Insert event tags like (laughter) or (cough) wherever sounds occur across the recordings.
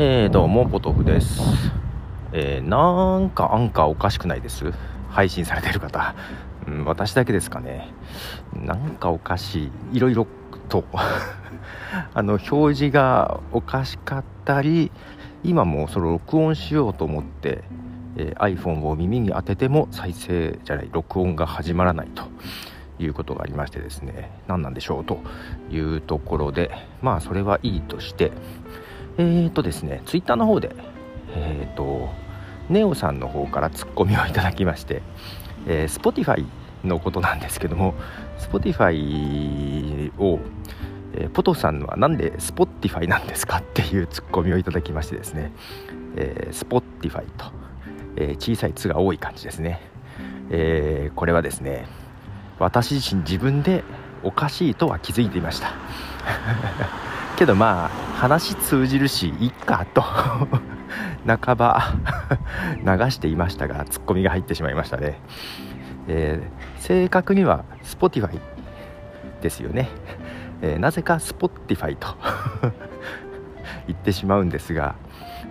えー、どうもポトフです、えー、なんかアンカーおかしくないです？配信されてる方、うん、私だけですかね。なんかおかしい。いろいろと。(laughs) あの表示がおかしかったり今もそれ録音しようと思って、えー、iPhone を耳に当てても再生じゃない録音が始まらないと。いうことがありましてですね。何なんでしょうというところでまあそれはいいとしてえーとですね、ツイッターの方で、えーと、ネオさんの方からツッコミをいただきまして、えー、Spotify のことなんですけども、Spotify を、えー、ポトさんはなんで Spotify なんですかっていうツッコミをいただきましてですね、えー、Spotify と、えー、小さい「つ」が多い感じですね、えー、これはですね私自身自分でおかしいとは気づいていました。けどまあ話通じるしいっかと (laughs) 半ば (laughs) 流していましたがツッコミが入ってしまいましたね、えー、正確には Spotify ですよね、えー、なぜか Spotify と (laughs) 言ってしまうんですが、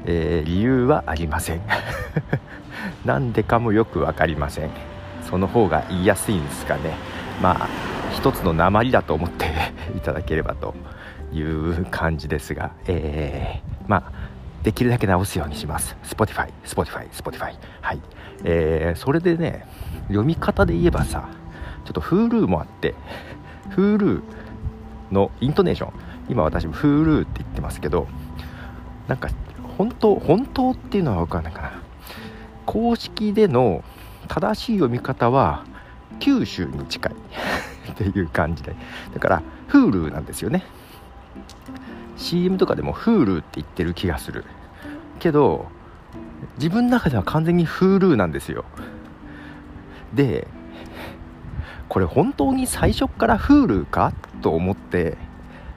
えー、理由はありません。なんでかもよく分かりません。その方が言いやすいんですかね。まあ一つの鉛だと思っていただければという感じですが、えー、まあできるだけ直すようにします。Spotify Spotify Spotify はい、えー、それでね読み方で言えばさちょっと Hulu もあって Hulu のイントネーション。今私も Hulu って言ってますけどなんか本当本当っていうのは分かんないかな。公式での正しい読み方は九州に近い。(laughs) っていう感じで。だから Hulu なんですよね。CM とかでも Hulu って言ってる気がする。けど自分の中では完全に Hulu なんですよ。でこれ本当に最初から Hulu か？と思って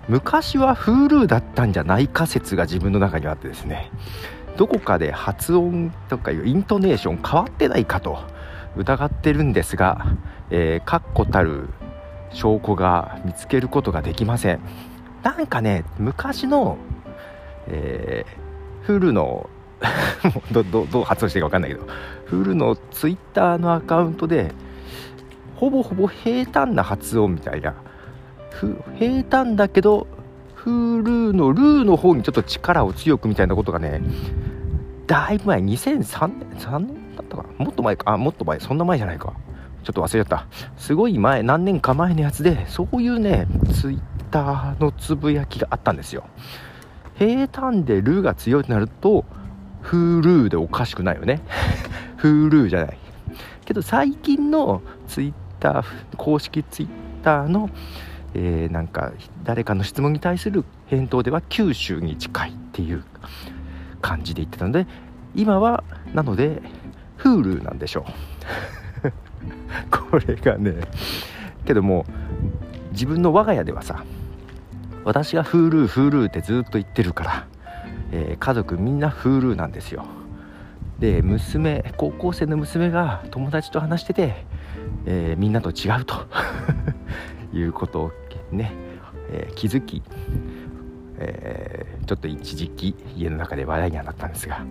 昔は Hulu だったんじゃないか説が自分の中にあってですね。どこかで発音とかいうイントネーション変わってないかと疑ってるんですが、えー、確固たる証拠が見つけることができません。なんかね昔の、えー、フルの (laughs) どどどう発音していいか分かんないけどフルのツイッターのアカウントでほぼほぼ平坦な発音みたいな平坦だけどフルのルーの方にちょっと力を強くみたいなことがねだいぶ前2003年3年だったかな？もっと前か？あもっと前そんな前じゃないか。ちょっと忘れちゃった。すごい前何年か前のやつでそういうねツイッターのつぶやきがあったんですよ。平坦でルーが強いとなるとフールーでおかしくないよね。(laughs) フールーじゃない。けど最近のツイッター公式ツイッターの、えー、なんか誰かの質問に対する返答では九州に近いっていう感じで言ってたので今はなのでフールーなんでしょう。(laughs) これがねけども自分の我が家ではさ私が Hulu、Hulu ってずっと言ってるから、えー、家族みんな Hulu なんですよ。で娘高校生の娘が友達と話してて、えー、みんなと違うと (laughs) いうことをね、えー、気づき、えー、ちょっと一時期家の中で話題にはなったんですが、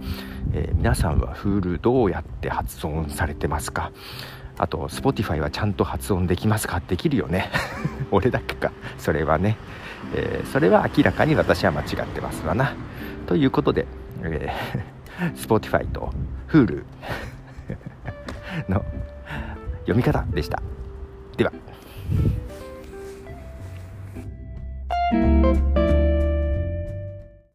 え皆さんは Hulu どうやって発音されてますか？あと Spotify はちゃんと発音できますか？できるよね。(laughs) 俺だけか。それはね。えー、それは明らかに私は間違ってますわな。ということで、えー、(laughs) Spotify と Hulu の読み方でした。では。